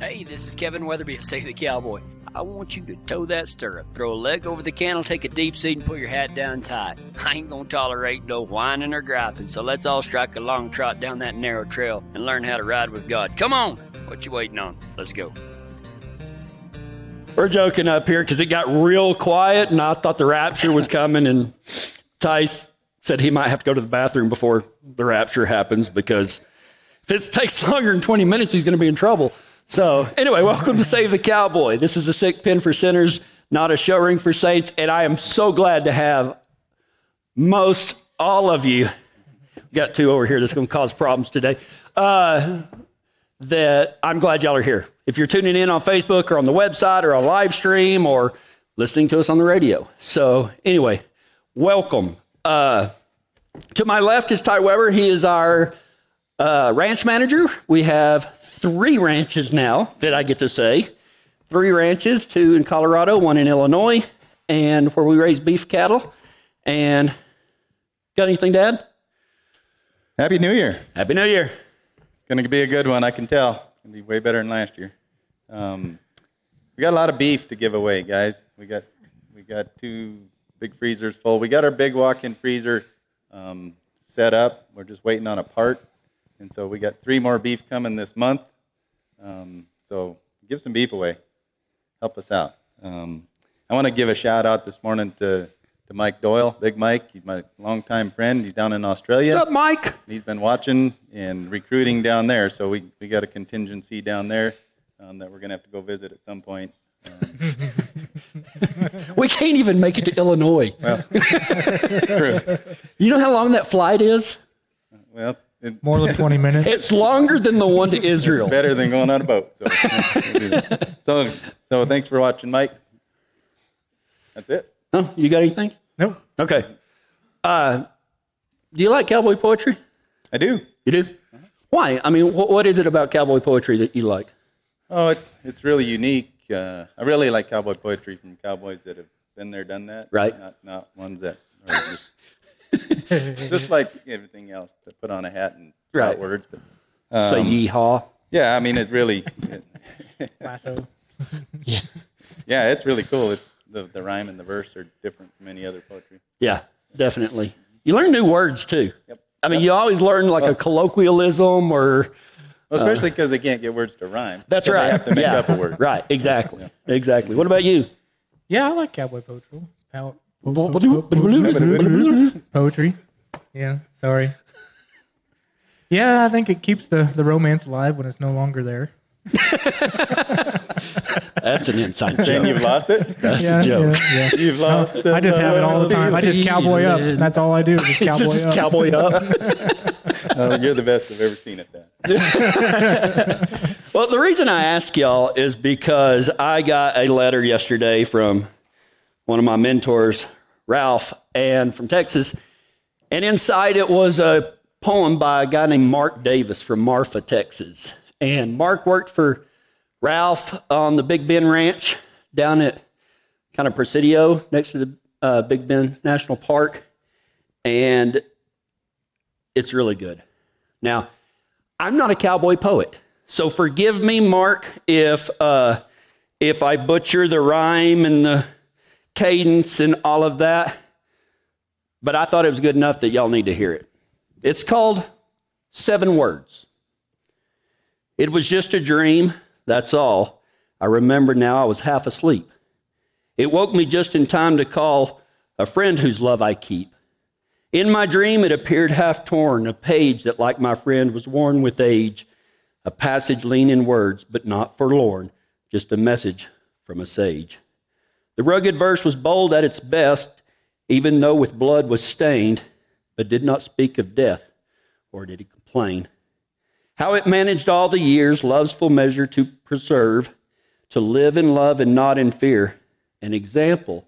Hey, this is Kevin Weatherby of Save the Cowboy. I want you to toe that stirrup, throw a leg over the cantle, take a deep seat, and put your hat down tight. I ain't gonna tolerate no whining or griping, so let's all strike a long trot down that narrow trail and learn how to ride with God. Come on! What you waiting on? Let's go. We're joking up here because it got real quiet, and I thought the rapture was coming. And Tice said he might have to go to the bathroom before the rapture happens because if it takes longer than 20 minutes, he's to be in trouble. So, anyway, welcome to Save the Cowboy. This is a sick pen for sinners, not a show ring for saints. And I am so glad to have most all of you. Got two over here that's going to cause problems today. Uh, that I'm glad y'all are here. If you're tuning in on Facebook or on the website or on live stream or listening to us on the radio. So, anyway, welcome. Uh, to my left is Ty Weber. He is our uh, ranch manager. We have three ranches now that I get to say. Three ranches, two in Colorado, one in Illinois, and where we raise beef cattle. And got anything to add? Happy New Year. Happy New Year. It's going to be a good one, I can tell. It's going to be way better than last year. Um, we got a lot of beef to give away, guys. We got we got two big freezers full. We got our big walk-in freezer um, set up. We're just waiting on a part, and so we got three more beef coming this month. Um, so give some beef away. Help us out. Um, I want to give a shout out this morning to to Mike Doyle, Big Mike. He's my longtime friend. He's down in Australia. What's up, Mike? He's been watching and recruiting down there, so we, we got a contingency down there um, that we're going to have to go visit at some point. Um, We can't even make it to Illinois. Well, true. You know how long that flight is? Well, it, More than 20 minutes. It's longer than the one to Israel. better than going on a boat. So, so, so thanks for watching, Mike. That's it. Oh, you got anything? No. Okay. Uh, do you like cowboy poetry? I do. You do? Why? I mean, what, what is it about cowboy poetry that you like? Oh, it's it's really unique. Uh, I really like cowboy poetry from cowboys that have been there, done that. Right. Not not ones that are just just like everything else to put on a hat and Right. right. words. But Say um, yeehaw. yeah, I mean, it really. It, Lasso. Yeah, it's really cool. It's the, the rhyme and the verse are different from any other poetry. Yeah, definitely. You learn new words too. Yep. I mean, you always learn like a colloquialism or. Well, uh, especially because they can't get words to rhyme. That's so right. They have to make yeah. up a word. Right. Exactly. Exactly. What about you? Yeah, I like cowboy poetry. Pow- Poetry. poetry. Yeah, sorry. Yeah, I think it keeps the, the romance alive when it's no longer there. That's an inside Then joke. you've lost it. That's yeah, a joke. yeah, yeah. You've lost it. I just have it all the time. I just cowboy up. That's all I do. Just cowboy just up. cowboy up. Oh, you're the best I've ever seen at that. Well, the reason I ask y'all is because I got a letter yesterday from one of my mentors, Ralph, and from Texas. And inside it was a poem by a guy named Mark Davis from Marfa, Texas. And Mark worked for Ralph on the Big Bend Ranch down at kind of Presidio next to the uh, Big Bend National Park. And it's really good. Now, I'm not a cowboy poet, so forgive me, Mark, if uh, if I butcher the rhyme and the cadence and all of that. But I thought it was good enough that y'all need to hear it. It's called Seven Words. It was just a dream, that's all. I remember now I was half asleep. It woke me just in time to call a friend whose love I keep. In my dream, it appeared half torn, a page that, like my friend, was worn with age, a passage lean in words, but not forlorn, just a message from a sage. The rugged verse was bold at its best, even though with blood was stained, but did not speak of death, or did he complain? How it managed all the years, love's full measure to preserve, to live in love and not in fear, an example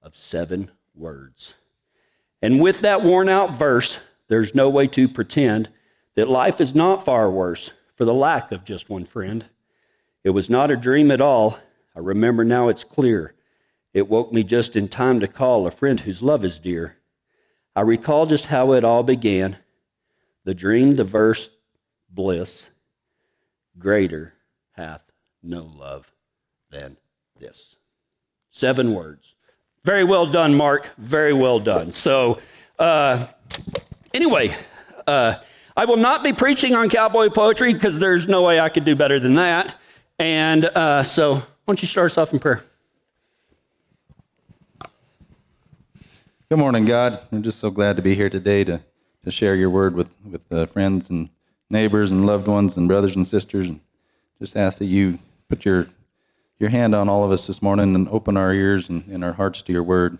of seven words. And with that worn out verse, there's no way to pretend that life is not far worse for the lack of just one friend. It was not a dream at all. I remember now it's clear. It woke me just in time to call a friend whose love is dear. I recall just how it all began the dream, the verse, bliss, greater hath no love than this. Seven words. Very well done, Mark. Very well done. So, uh, anyway, uh, I will not be preaching on cowboy poetry because there's no way I could do better than that. And uh, so, why don't you start us off in prayer? Good morning, God. I'm just so glad to be here today to, to share your word with, with uh, friends and neighbors and loved ones and brothers and sisters. And just ask that you put your, your hand on all of us this morning and open our ears and, and our hearts to your word.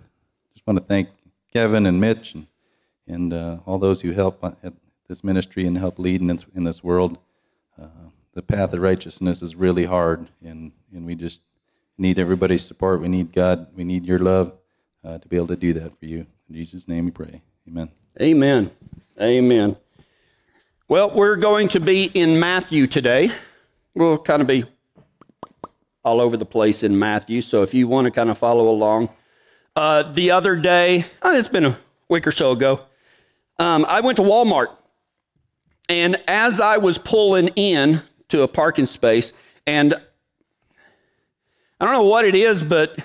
Just want to thank Kevin and Mitch and, and uh, all those who help at this ministry and help lead in this, in this world. Uh, the path of righteousness is really hard, and, and we just need everybody's support. We need God. We need your love uh, to be able to do that for you. In Jesus' name we pray. Amen. Amen. Amen. Well, we're going to be in Matthew today. We'll kind of be all over the place in Matthew. So if you want to kind of follow along, uh, the other day, oh, it's been a week or so ago, um, I went to Walmart. And as I was pulling in to a parking space, and I don't know what it is, but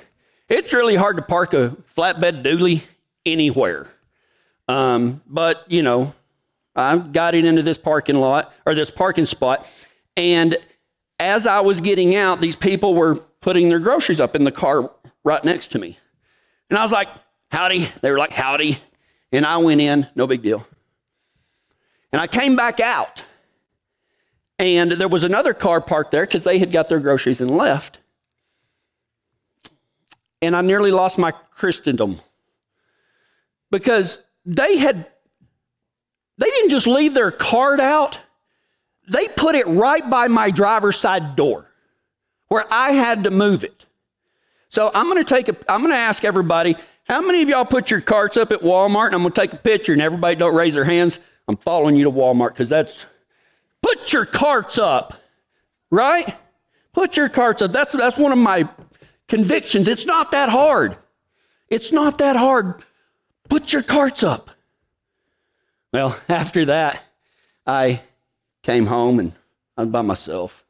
it's really hard to park a flatbed dually anywhere. Um, but, you know, I got it into this parking lot or this parking spot. And as I was getting out, these people were putting their groceries up in the car right next to me. And I was like, howdy. They were like, howdy. And I went in, no big deal. And I came back out. And there was another car parked there because they had got their groceries and left and I nearly lost my Christendom because they had they didn't just leave their card out they put it right by my driver's side door where I had to move it. So I'm going to take a I'm going to ask everybody how many of y'all put your carts up at Walmart and I'm going to take a picture and everybody don't raise their hands. I'm following you to Walmart cuz that's put your carts up. Right? Put your carts up. That's that's one of my convictions. It's not that hard. It's not that hard. Put your carts up. Well, after that, I came home and I was by myself.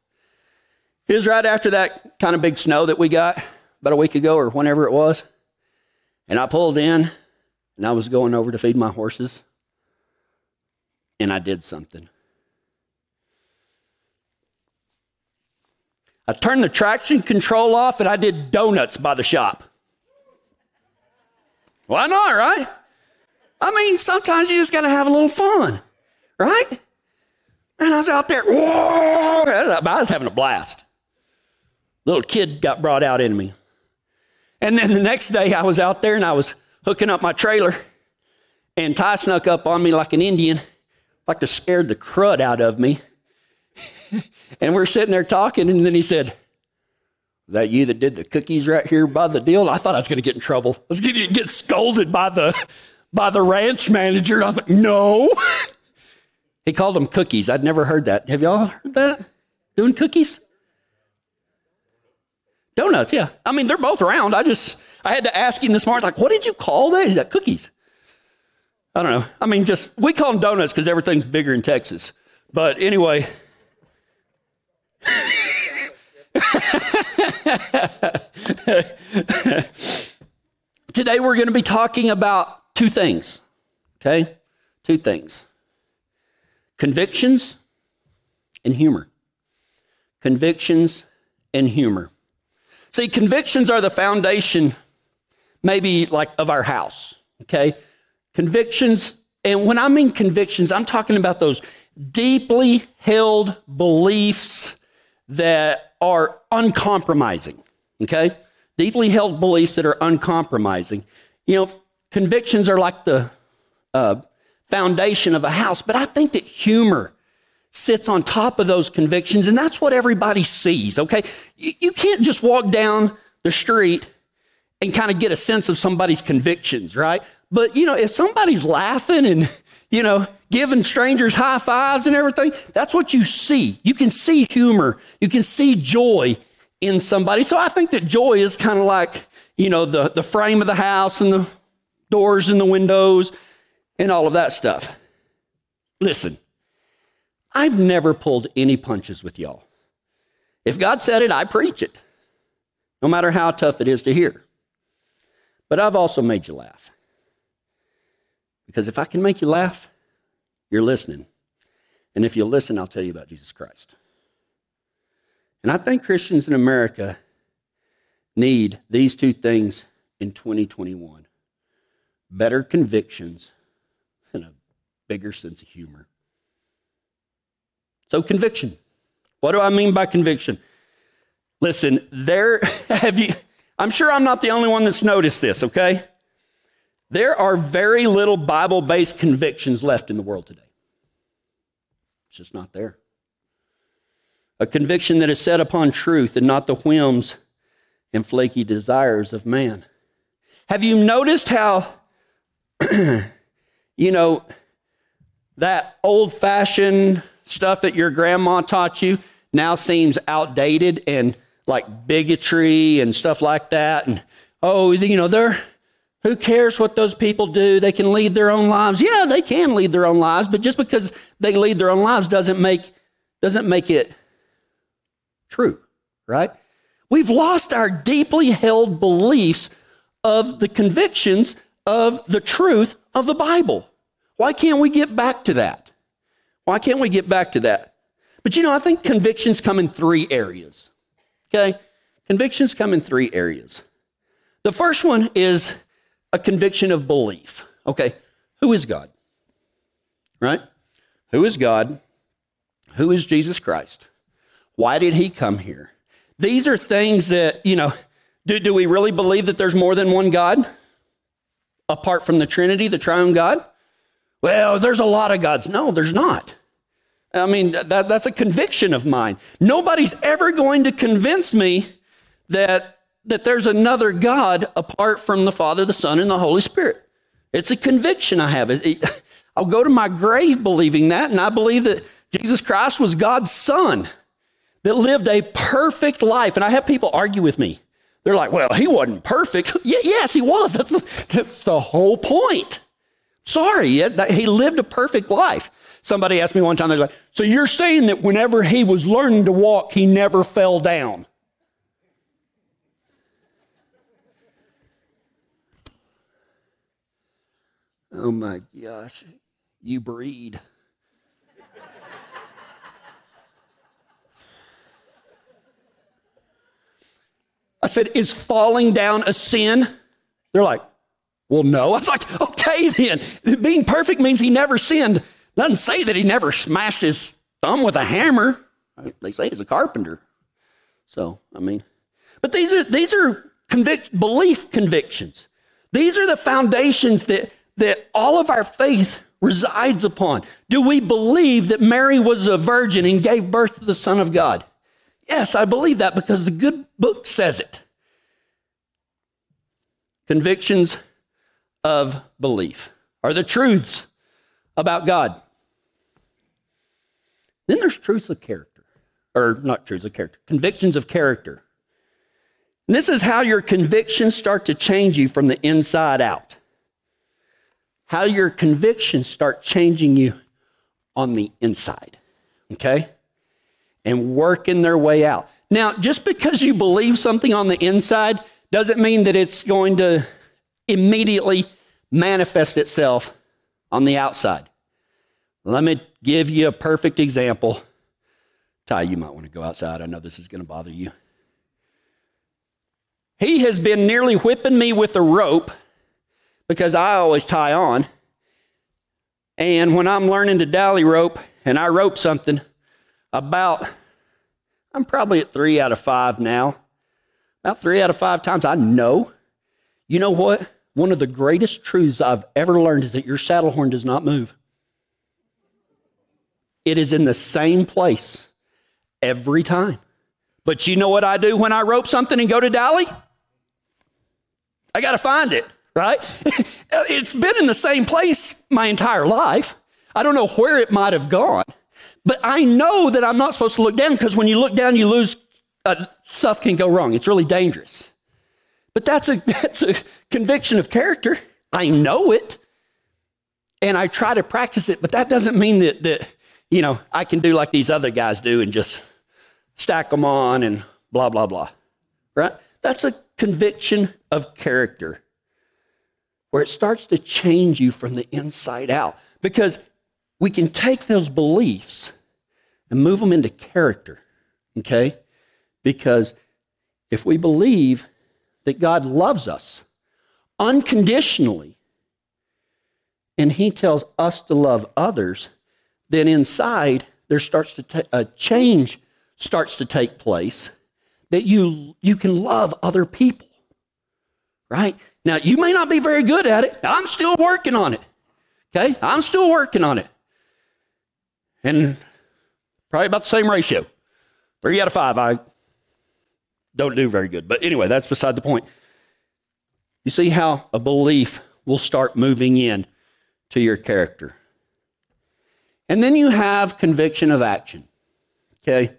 It was right after that kind of big snow that we got about a week ago or whenever it was. And I pulled in and I was going over to feed my horses. And I did something. I turned the traction control off and I did donuts by the shop. Why not, right? I mean, sometimes you just got to have a little fun, right? And I was out there, whoa, I was having a blast. Little kid got brought out in me. And then the next day I was out there and I was hooking up my trailer, and Ty snuck up on me like an Indian, like to scared the crud out of me and we're sitting there talking, and then he said, Was that you that did the cookies right here by the deal? I thought I was going to get in trouble. I was going to get scolded by the, by the ranch manager. And I was like, No. he called them cookies. I'd never heard that. Have y'all heard that? Doing cookies? Donuts, yeah. I mean, they're both around. I just, I had to ask him this morning, like, what did you call that? Is that? Cookies. I don't know. I mean, just, we call them donuts because everything's bigger in Texas. But anyway, Today we're going to be talking about two things. Okay? Two things convictions and humor. Convictions and humor. See, convictions are the foundation, maybe like of our house. Okay? Convictions, and when I mean convictions, I'm talking about those deeply held beliefs that are uncompromising, okay? Deeply held beliefs that are uncompromising. You know, convictions are like the uh, foundation of a house, but I think that humor sits on top of those convictions, and that's what everybody sees, okay? You, you can't just walk down the street and kind of get a sense of somebody's convictions, right? But, you know, if somebody's laughing and, you know, giving strangers high fives and everything. That's what you see. You can see humor, you can see joy in somebody. So I think that joy is kind of like, you know, the, the frame of the house and the doors and the windows and all of that stuff. Listen, I've never pulled any punches with y'all. If God said it, I preach it, no matter how tough it is to hear. But I've also made you laugh. Because if I can make you laugh, you're listening. And if you listen, I'll tell you about Jesus Christ. And I think Christians in America need these two things in 2021 better convictions and a bigger sense of humor. So, conviction. What do I mean by conviction? Listen, there have you, I'm sure I'm not the only one that's noticed this, okay? There are very little Bible based convictions left in the world today. It's just not there. A conviction that is set upon truth and not the whims and flaky desires of man. Have you noticed how, you know, that old fashioned stuff that your grandma taught you now seems outdated and like bigotry and stuff like that? And, oh, you know, they're, who cares what those people do? They can lead their own lives. Yeah, they can lead their own lives, but just because they lead their own lives doesn't make, doesn't make it true, right? We've lost our deeply held beliefs of the convictions of the truth of the Bible. Why can't we get back to that? Why can't we get back to that? But you know, I think convictions come in three areas. Okay? Convictions come in three areas. The first one is a conviction of belief. Okay, who is God? Right? Who is God? Who is Jesus Christ? Why did he come here? These are things that, you know, do, do we really believe that there's more than one God apart from the Trinity, the triune God? Well, there's a lot of gods. No, there's not. I mean, that, that's a conviction of mine. Nobody's ever going to convince me that, that there's another God apart from the Father, the Son, and the Holy Spirit. It's a conviction I have. I'll go to my grave believing that, and I believe that Jesus Christ was God's Son that lived a perfect life. And I have people argue with me. They're like, well, he wasn't perfect. yes, he was. That's, that's the whole point. Sorry, he lived a perfect life. Somebody asked me one time, they're like, so you're saying that whenever he was learning to walk, he never fell down? Oh my gosh, you breed. I said, Is falling down a sin? They're like, Well, no. I was like, Okay, then. Being perfect means he never sinned. Doesn't say that he never smashed his thumb with a hammer. They say he's a carpenter. So, I mean, but these are these are convict belief convictions. These are the foundations that that all of our faith resides upon. Do we believe that Mary was a virgin and gave birth to the Son of God? Yes, I believe that because the good book says it. Convictions of belief are the truths about God. Then there's truths of character, or not truths of character, convictions of character. And this is how your convictions start to change you from the inside out. How your convictions start changing you on the inside. Okay? and working their way out. Now, just because you believe something on the inside doesn't mean that it's going to immediately manifest itself on the outside. Let me give you a perfect example. Ty, you might want to go outside. I know this is going to bother you. He has been nearly whipping me with a rope because I always tie on. And when I'm learning to dally rope and I rope something, about, I'm probably at three out of five now. About three out of five times I know. You know what? One of the greatest truths I've ever learned is that your saddle horn does not move. It is in the same place every time. But you know what I do when I rope something and go to Dally? I got to find it, right? it's been in the same place my entire life. I don't know where it might have gone. But I know that I'm not supposed to look down because when you look down, you lose, uh, stuff can go wrong. It's really dangerous. But that's a, that's a conviction of character. I know it and I try to practice it, but that doesn't mean that, that, you know, I can do like these other guys do and just stack them on and blah, blah, blah. Right? That's a conviction of character where it starts to change you from the inside out because we can take those beliefs and move them into character, okay? Because if we believe that God loves us unconditionally and He tells us to love others, then inside there starts to ta- a change starts to take place that you you can love other people. Right? Now you may not be very good at it. I'm still working on it. Okay? I'm still working on it. And probably about the same ratio. Three out of five, I don't do very good. But anyway, that's beside the point. You see how a belief will start moving in to your character. And then you have conviction of action. Okay?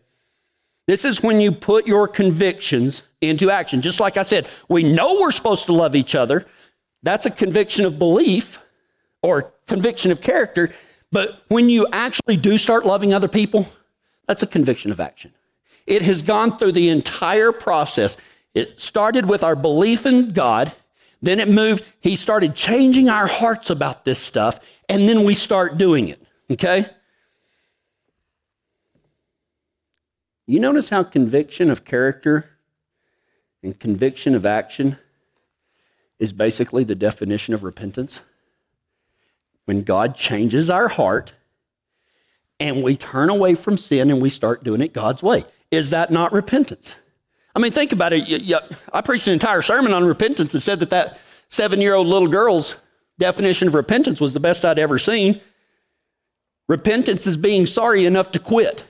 This is when you put your convictions into action. Just like I said, we know we're supposed to love each other. That's a conviction of belief or conviction of character. But when you actually do start loving other people, that's a conviction of action. It has gone through the entire process. It started with our belief in God, then it moved, He started changing our hearts about this stuff, and then we start doing it. Okay? You notice how conviction of character and conviction of action is basically the definition of repentance? When God changes our heart and we turn away from sin and we start doing it God's way. Is that not repentance? I mean, think about it. I preached an entire sermon on repentance and said that that seven year old little girl's definition of repentance was the best I'd ever seen. Repentance is being sorry enough to quit.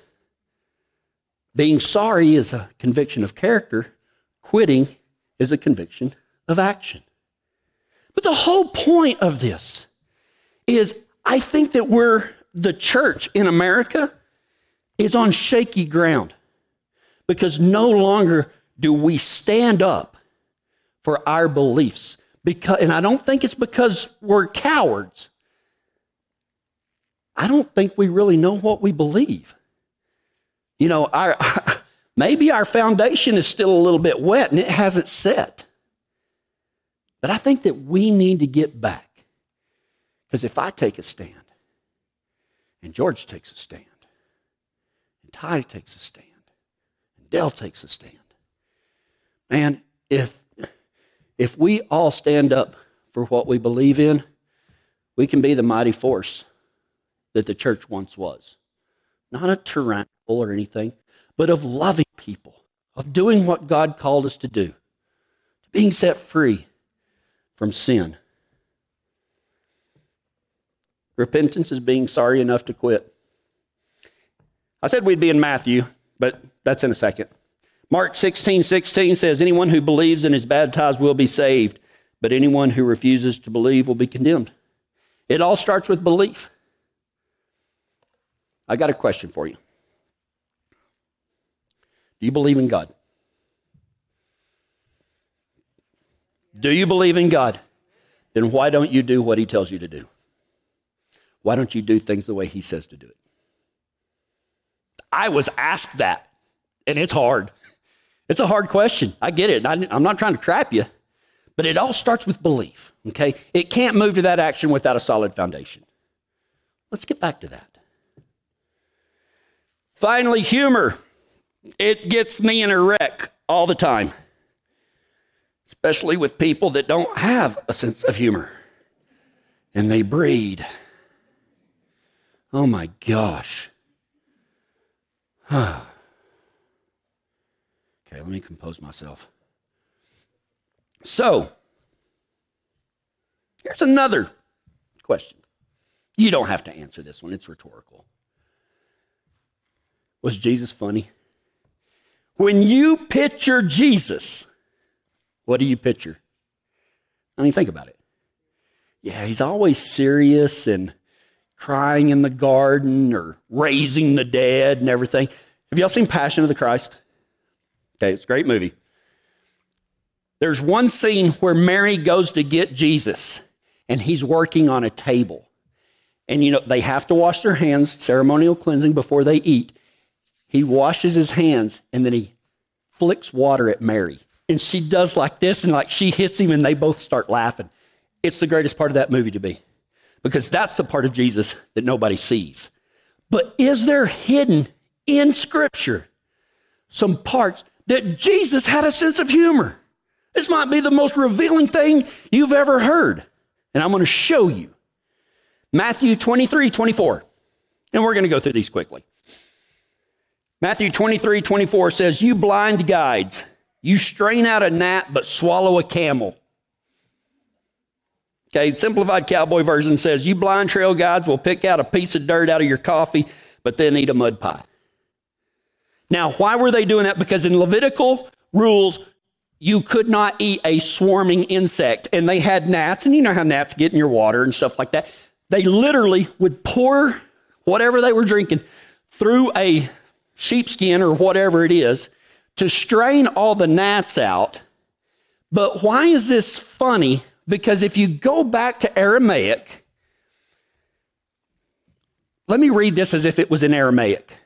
Being sorry is a conviction of character, quitting is a conviction of action. But the whole point of this is I think that we're, the church in America is on shaky ground because no longer do we stand up for our beliefs. Because, and I don't think it's because we're cowards. I don't think we really know what we believe. You know, our, maybe our foundation is still a little bit wet and it hasn't set. But I think that we need to get back. Because if I take a stand, and George takes a stand, and Ty takes a stand, and Dell takes a stand, man, if if we all stand up for what we believe in, we can be the mighty force that the church once was. Not a tyrannical or anything, but of loving people, of doing what God called us to do, being set free from sin. Repentance is being sorry enough to quit. I said we'd be in Matthew, but that's in a second. Mark 16, 16 says, Anyone who believes and is baptized will be saved, but anyone who refuses to believe will be condemned. It all starts with belief. I got a question for you. Do you believe in God? Do you believe in God? Then why don't you do what He tells you to do? Why don't you do things the way He says to do it? I was asked that, and it's hard. It's a hard question. I get it. I'm not trying to trap you, but it all starts with belief, okay? It can't move to that action without a solid foundation. Let's get back to that. Finally, humor. It gets me in a wreck all the time, especially with people that don't have a sense of humor and they breed. Oh my gosh. okay, let me compose myself. So, here's another question. You don't have to answer this one, it's rhetorical. Was Jesus funny? When you picture Jesus, what do you picture? I mean, think about it. Yeah, he's always serious and crying in the garden or raising the dead and everything. Have y'all seen Passion of the Christ? Okay, it's a great movie. There's one scene where Mary goes to get Jesus and he's working on a table. And you know, they have to wash their hands, ceremonial cleansing before they eat. He washes his hands and then he flicks water at Mary. And she does like this and like she hits him and they both start laughing. It's the greatest part of that movie to be because that's the part of Jesus that nobody sees. But is there hidden in Scripture some parts that Jesus had a sense of humor? This might be the most revealing thing you've ever heard. And I'm going to show you. Matthew 23, 24. And we're going to go through these quickly. Matthew 23, 24 says, You blind guides, you strain out a gnat but swallow a camel. Okay, simplified cowboy version says, You blind trail guides will pick out a piece of dirt out of your coffee, but then eat a mud pie. Now, why were they doing that? Because in Levitical rules, you could not eat a swarming insect. And they had gnats, and you know how gnats get in your water and stuff like that. They literally would pour whatever they were drinking through a sheepskin or whatever it is to strain all the gnats out. But why is this funny? Because if you go back to Aramaic, let me read this as if it was in Aramaic.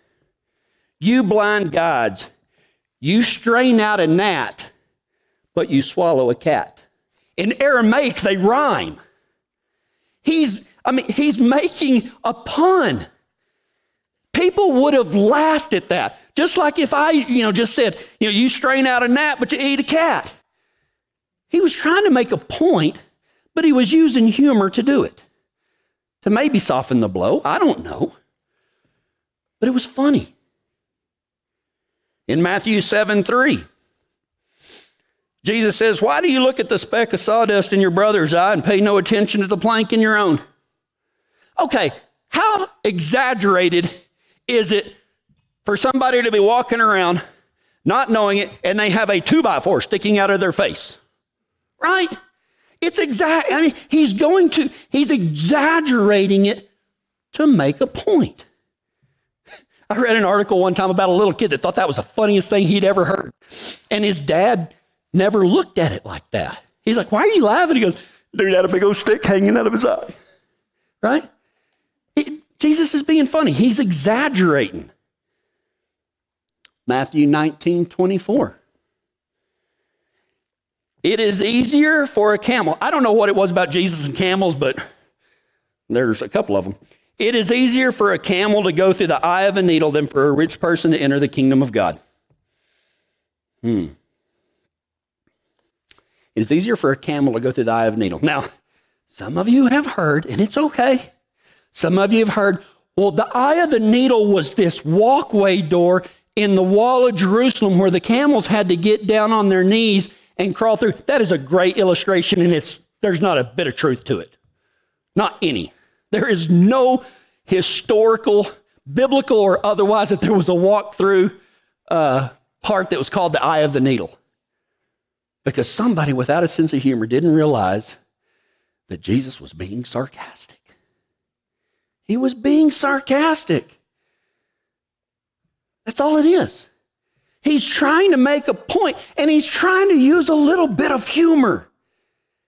You blind guides, you strain out a gnat, but you swallow a cat. In Aramaic, they rhyme. He's, I mean, he's making a pun. People would have laughed at that. Just like if I, you know, just said, you know, you strain out a gnat, but you eat a cat. He was trying to make a point, but he was using humor to do it. To maybe soften the blow. I don't know. But it was funny. In Matthew 7 3, Jesus says, Why do you look at the speck of sawdust in your brother's eye and pay no attention to the plank in your own? Okay, how exaggerated is it for somebody to be walking around not knowing it and they have a two by four sticking out of their face? Right? It's exact. I mean, he's going to, he's exaggerating it to make a point. I read an article one time about a little kid that thought that was the funniest thing he'd ever heard. And his dad never looked at it like that. He's like, Why are you laughing? He goes, Dude had a big old stick hanging out of his eye. Right? Jesus is being funny. He's exaggerating. Matthew 19, 24. It is easier for a camel. I don't know what it was about Jesus and camels, but there's a couple of them. It is easier for a camel to go through the eye of a needle than for a rich person to enter the kingdom of God. Hmm. It is easier for a camel to go through the eye of a needle. Now, some of you have heard, and it's okay. Some of you have heard, well, the eye of the needle was this walkway door in the wall of Jerusalem where the camels had to get down on their knees and crawl through. That is a great illustration, and it's there's not a bit of truth to it. Not any. There is no historical, biblical or otherwise, that there was a walk through uh, part that was called the eye of the needle. Because somebody without a sense of humor didn't realize that Jesus was being sarcastic. He was being sarcastic. That's all it is. He's trying to make a point and he's trying to use a little bit of humor.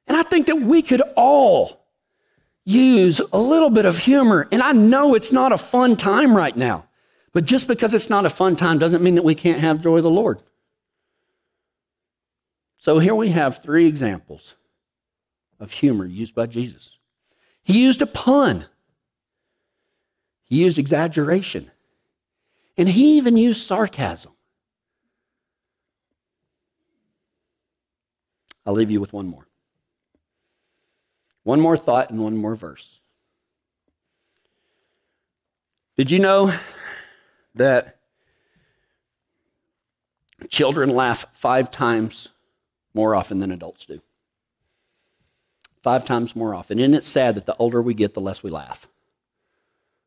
And I think that we could all use a little bit of humor. And I know it's not a fun time right now, but just because it's not a fun time doesn't mean that we can't have joy of the Lord. So here we have three examples of humor used by Jesus. He used a pun, he used exaggeration, and he even used sarcasm. I'll leave you with one more. One more thought and one more verse. Did you know that children laugh five times more often than adults do? Five times more often. Isn't it sad that the older we get, the less we laugh?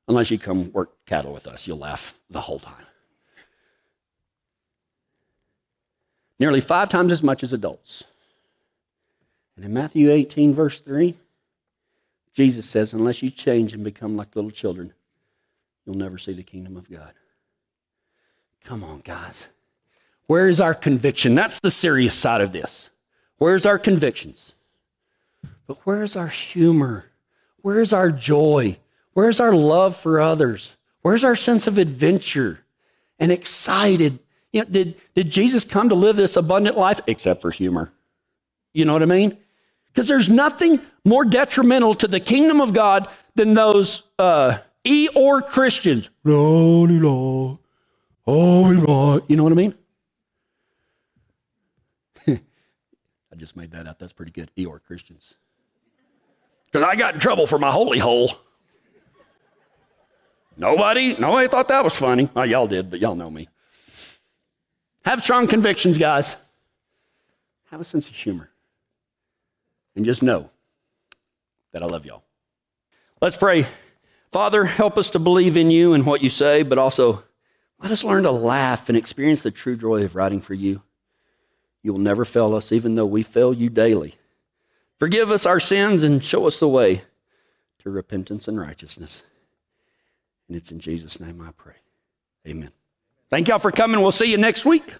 Unless you come work cattle with us, you'll laugh the whole time. Nearly five times as much as adults. And in Matthew 18, verse 3, Jesus says, Unless you change and become like little children, you'll never see the kingdom of God. Come on, guys. Where is our conviction? That's the serious side of this. Where's our convictions? But where's our humor? Where's our joy? Where's our love for others? Where's our sense of adventure and excited. You know, did, did Jesus come to live this abundant life? Except for humor. You know what I mean? Because there's nothing more detrimental to the kingdom of God than those uh, Eeyore Christians. La, la, la. You know what I mean? I just made that up. That's pretty good. Eeyore Christians. Because I got in trouble for my holy hole. Nobody, nobody thought that was funny. Well, y'all did, but y'all know me. Have strong convictions, guys. Have a sense of humor. And just know that I love y'all. Let's pray. Father, help us to believe in you and what you say, but also let us learn to laugh and experience the true joy of riding for you. You will never fail us, even though we fail you daily. Forgive us our sins and show us the way to repentance and righteousness. And it's in Jesus' name I pray. Amen. Thank y'all for coming. We'll see you next week.